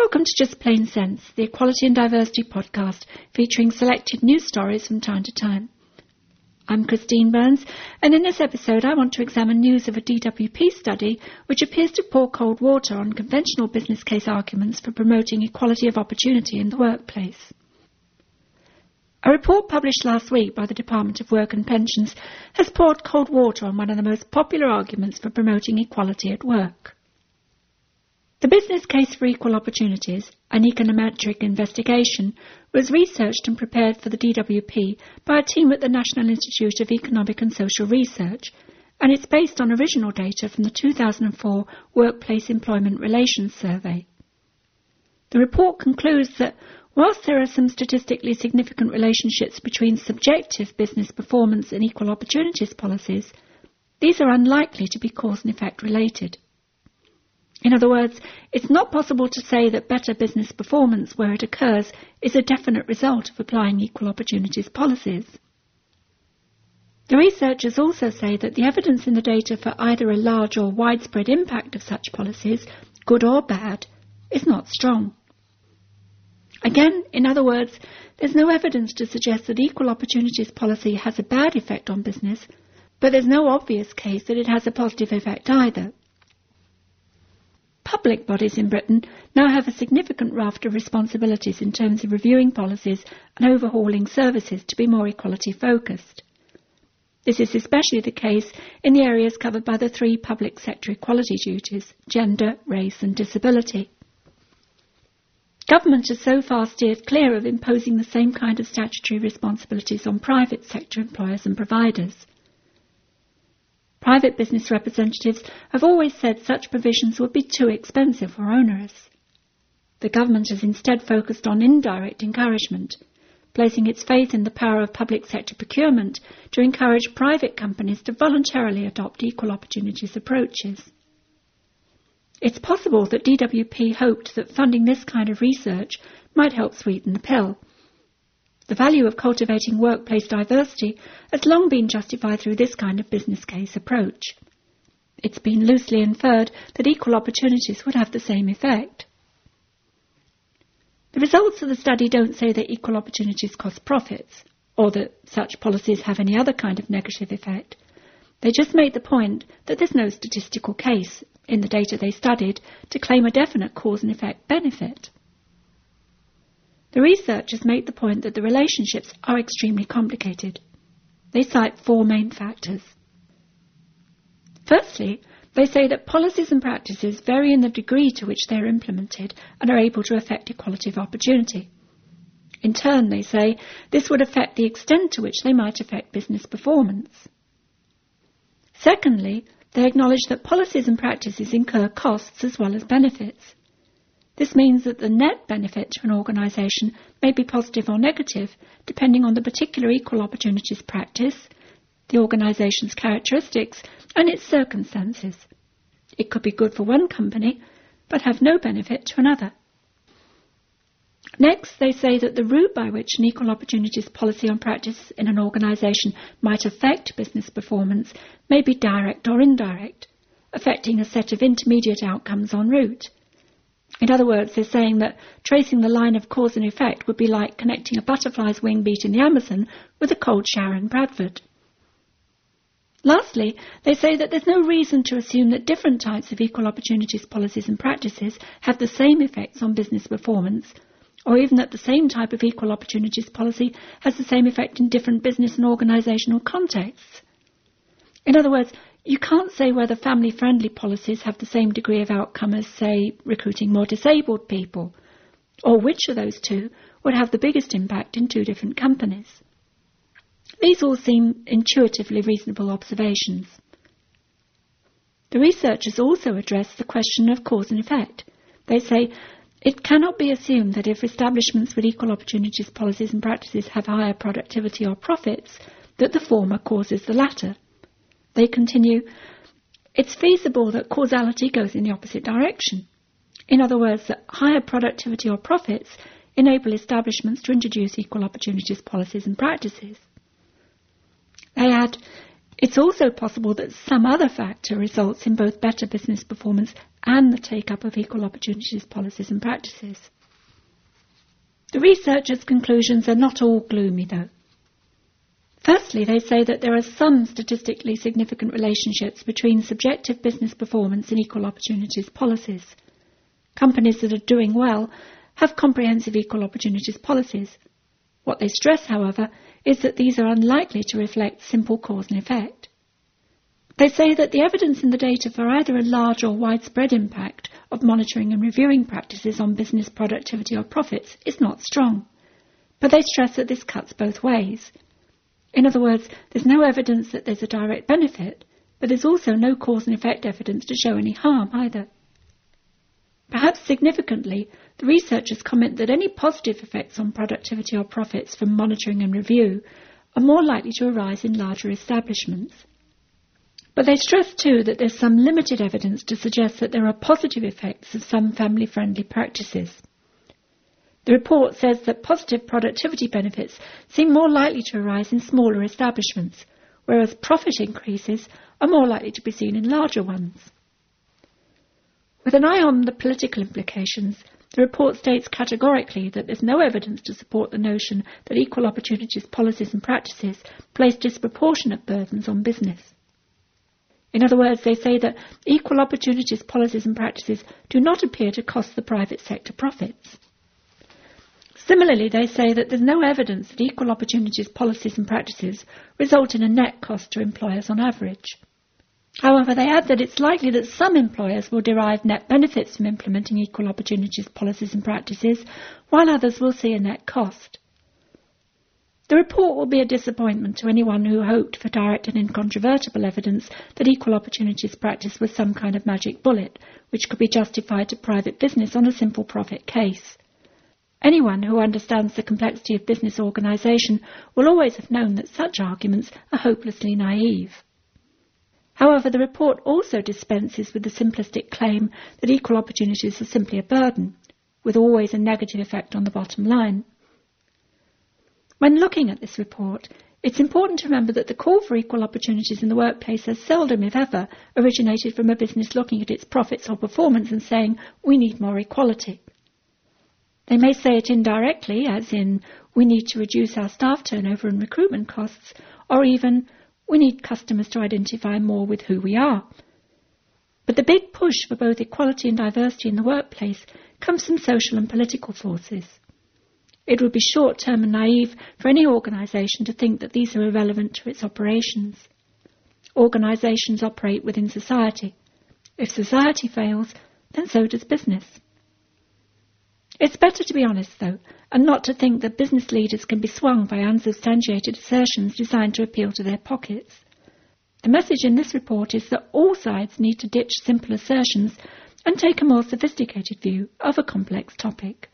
Welcome to Just Plain Sense, the Equality and Diversity podcast featuring selected news stories from time to time. I'm Christine Burns, and in this episode I want to examine news of a DWP study which appears to pour cold water on conventional business case arguments for promoting equality of opportunity in the workplace. A report published last week by the Department of Work and Pensions has poured cold water on one of the most popular arguments for promoting equality at work. The business case for equal opportunities, an econometric investigation, was researched and prepared for the DWP by a team at the National Institute of Economic and Social Research, and it's based on original data from the 2004 Workplace Employment Relations Survey. The report concludes that whilst there are some statistically significant relationships between subjective business performance and equal opportunities policies, these are unlikely to be cause and effect related. In other words, it's not possible to say that better business performance where it occurs is a definite result of applying equal opportunities policies. The researchers also say that the evidence in the data for either a large or widespread impact of such policies, good or bad, is not strong. Again, in other words, there's no evidence to suggest that equal opportunities policy has a bad effect on business, but there's no obvious case that it has a positive effect either. Public bodies in Britain now have a significant raft of responsibilities in terms of reviewing policies and overhauling services to be more equality focused. This is especially the case in the areas covered by the three public sector equality duties gender, race, and disability. Government has so far steered clear of imposing the same kind of statutory responsibilities on private sector employers and providers. Private business representatives have always said such provisions would be too expensive or onerous. The government has instead focused on indirect encouragement, placing its faith in the power of public sector procurement to encourage private companies to voluntarily adopt equal opportunities approaches. It's possible that DWP hoped that funding this kind of research might help sweeten the pill the value of cultivating workplace diversity has long been justified through this kind of business case approach. It's been loosely inferred that equal opportunities would have the same effect. The results of the study don't say that equal opportunities cost profits, or that such policies have any other kind of negative effect. They just make the point that there's no statistical case in the data they studied to claim a definite cause and effect benefit. The researchers make the point that the relationships are extremely complicated. They cite four main factors. Firstly, they say that policies and practices vary in the degree to which they are implemented and are able to affect equality of opportunity. In turn, they say, this would affect the extent to which they might affect business performance. Secondly, they acknowledge that policies and practices incur costs as well as benefits. This means that the net benefit to an organisation may be positive or negative, depending on the particular equal opportunities practice, the organisation's characteristics, and its circumstances. It could be good for one company, but have no benefit to another. Next, they say that the route by which an equal opportunities policy on practice in an organisation might affect business performance may be direct or indirect, affecting a set of intermediate outcomes en route. In other words, they're saying that tracing the line of cause and effect would be like connecting a butterfly's wing beat in the Amazon with a cold shower in Bradford. Lastly, they say that there's no reason to assume that different types of equal opportunities policies and practices have the same effects on business performance, or even that the same type of equal opportunities policy has the same effect in different business and organisational contexts. In other words, you can't say whether family friendly policies have the same degree of outcome as, say, recruiting more disabled people, or which of those two would have the biggest impact in two different companies. These all seem intuitively reasonable observations. The researchers also address the question of cause and effect. They say it cannot be assumed that if establishments with equal opportunities policies and practices have higher productivity or profits, that the former causes the latter. They continue, it's feasible that causality goes in the opposite direction. In other words, that higher productivity or profits enable establishments to introduce equal opportunities policies and practices. They add, It's also possible that some other factor results in both better business performance and the take-up of equal opportunities policies and practices. The researchers' conclusions are not all gloomy, though. Firstly, they say that there are some statistically significant relationships between subjective business performance and equal opportunities policies. Companies that are doing well have comprehensive equal opportunities policies. What they stress, however, is that these are unlikely to reflect simple cause and effect. They say that the evidence in the data for either a large or widespread impact of monitoring and reviewing practices on business productivity or profits is not strong. But they stress that this cuts both ways. In other words, there's no evidence that there's a direct benefit, but there's also no cause and effect evidence to show any harm either. Perhaps significantly, the researchers comment that any positive effects on productivity or profits from monitoring and review are more likely to arise in larger establishments. But they stress too that there's some limited evidence to suggest that there are positive effects of some family friendly practices. The report says that positive productivity benefits seem more likely to arise in smaller establishments, whereas profit increases are more likely to be seen in larger ones. With an eye on the political implications, the report states categorically that there's no evidence to support the notion that equal opportunities policies and practices place disproportionate burdens on business. In other words, they say that equal opportunities policies and practices do not appear to cost the private sector profits. Similarly, they say that there's no evidence that equal opportunities policies and practices result in a net cost to employers on average. However, they add that it's likely that some employers will derive net benefits from implementing equal opportunities policies and practices, while others will see a net cost. The report will be a disappointment to anyone who hoped for direct and incontrovertible evidence that equal opportunities practice was some kind of magic bullet, which could be justified to private business on a simple profit case. Anyone who understands the complexity of business organisation will always have known that such arguments are hopelessly naive. However, the report also dispenses with the simplistic claim that equal opportunities are simply a burden, with always a negative effect on the bottom line. When looking at this report, it's important to remember that the call for equal opportunities in the workplace has seldom, if ever, originated from a business looking at its profits or performance and saying, we need more equality. They may say it indirectly, as in, we need to reduce our staff turnover and recruitment costs, or even, we need customers to identify more with who we are. But the big push for both equality and diversity in the workplace comes from social and political forces. It would be short-term and naive for any organisation to think that these are irrelevant to its operations. Organisations operate within society. If society fails, then so does business. It's better to be honest, though, and not to think that business leaders can be swung by unsubstantiated assertions designed to appeal to their pockets. The message in this report is that all sides need to ditch simple assertions and take a more sophisticated view of a complex topic.